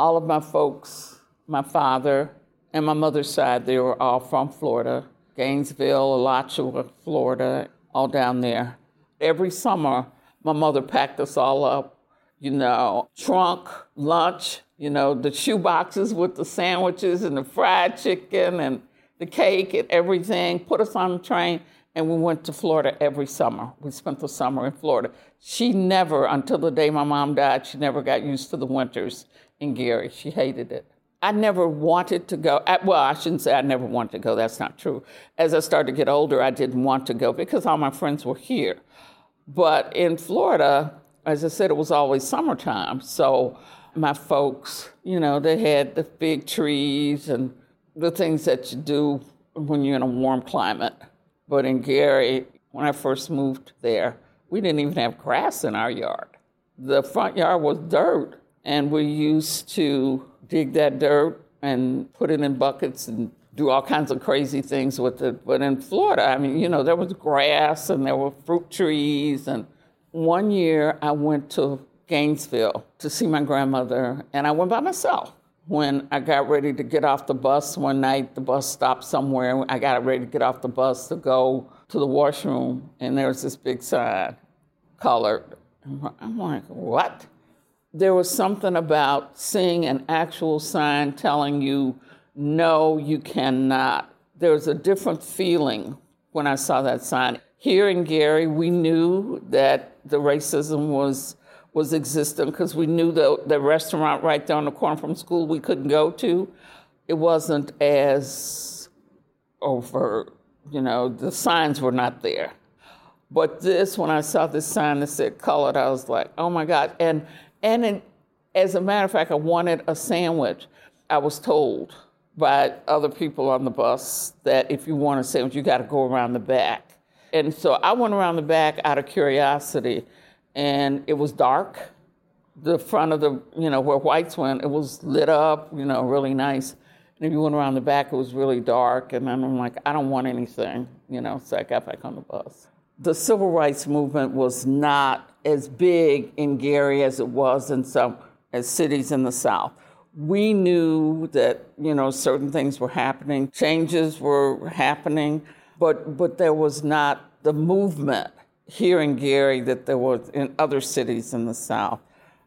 all of my folks, my father and my mother's side, they were all from Florida, Gainesville, Alachua, Florida, all down there. Every summer, my mother packed us all up, you know, trunk, lunch, you know, the shoe boxes with the sandwiches and the fried chicken and the cake and everything, put us on the train, and we went to Florida every summer. We spent the summer in Florida. She never, until the day my mom died, she never got used to the winters in Gary. She hated it. I never wanted to go. Well, I shouldn't say I never wanted to go. That's not true. As I started to get older, I didn't want to go because all my friends were here. But in Florida, as I said, it was always summertime. So my folks, you know, they had the big trees and the things that you do when you're in a warm climate. But in Gary, when I first moved there, we didn't even have grass in our yard. The front yard was dirt, and we used to dig that dirt and put it in buckets and do all kinds of crazy things with it. But in Florida, I mean, you know, there was grass and there were fruit trees. And one year I went to Gainesville to see my grandmother, and I went by myself. When I got ready to get off the bus one night, the bus stopped somewhere. I got ready to get off the bus to go to the washroom, and there was this big sign, colored. I'm like, what? there was something about seeing an actual sign telling you, no, you cannot. There was a different feeling when I saw that sign. Here in Gary, we knew that the racism was was existent because we knew the, the restaurant right down the corner from school we couldn't go to. It wasn't as overt, you know, the signs were not there. But this, when I saw this sign that said colored, I was like, oh my God. And and in, as a matter of fact, I wanted a sandwich. I was told by other people on the bus that if you want a sandwich, you got to go around the back. And so I went around the back out of curiosity, and it was dark. The front of the, you know, where whites went, it was lit up, you know, really nice. And if you went around the back, it was really dark. And then I'm like, I don't want anything, you know, so I got back on the bus. The civil rights movement was not as big in Gary as it was in some as cities in the South. We knew that you know certain things were happening, changes were happening, but but there was not the movement here in Gary that there was in other cities in the South.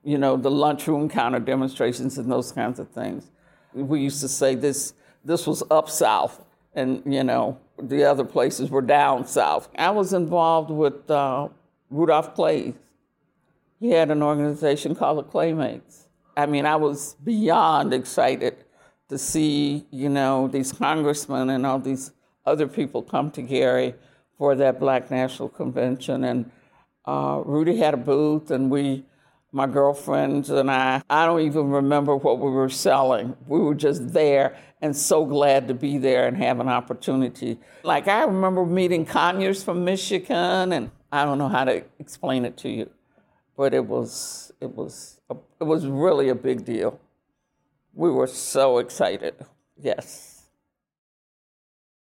You know, the lunchroom counter demonstrations and those kinds of things. We used to say this this was up south, and you know the other places were down south. I was involved with uh, Rudolph Clay he had an organization called the Claymates. I mean, I was beyond excited to see, you know, these congressmen and all these other people come to Gary for that Black National Convention. And uh, Rudy had a booth, and we, my girlfriends and I, I don't even remember what we were selling. We were just there and so glad to be there and have an opportunity. Like, I remember meeting Conyers from Michigan, and I don't know how to explain it to you but it was it was a, it was really a big deal. We were so excited. Yes.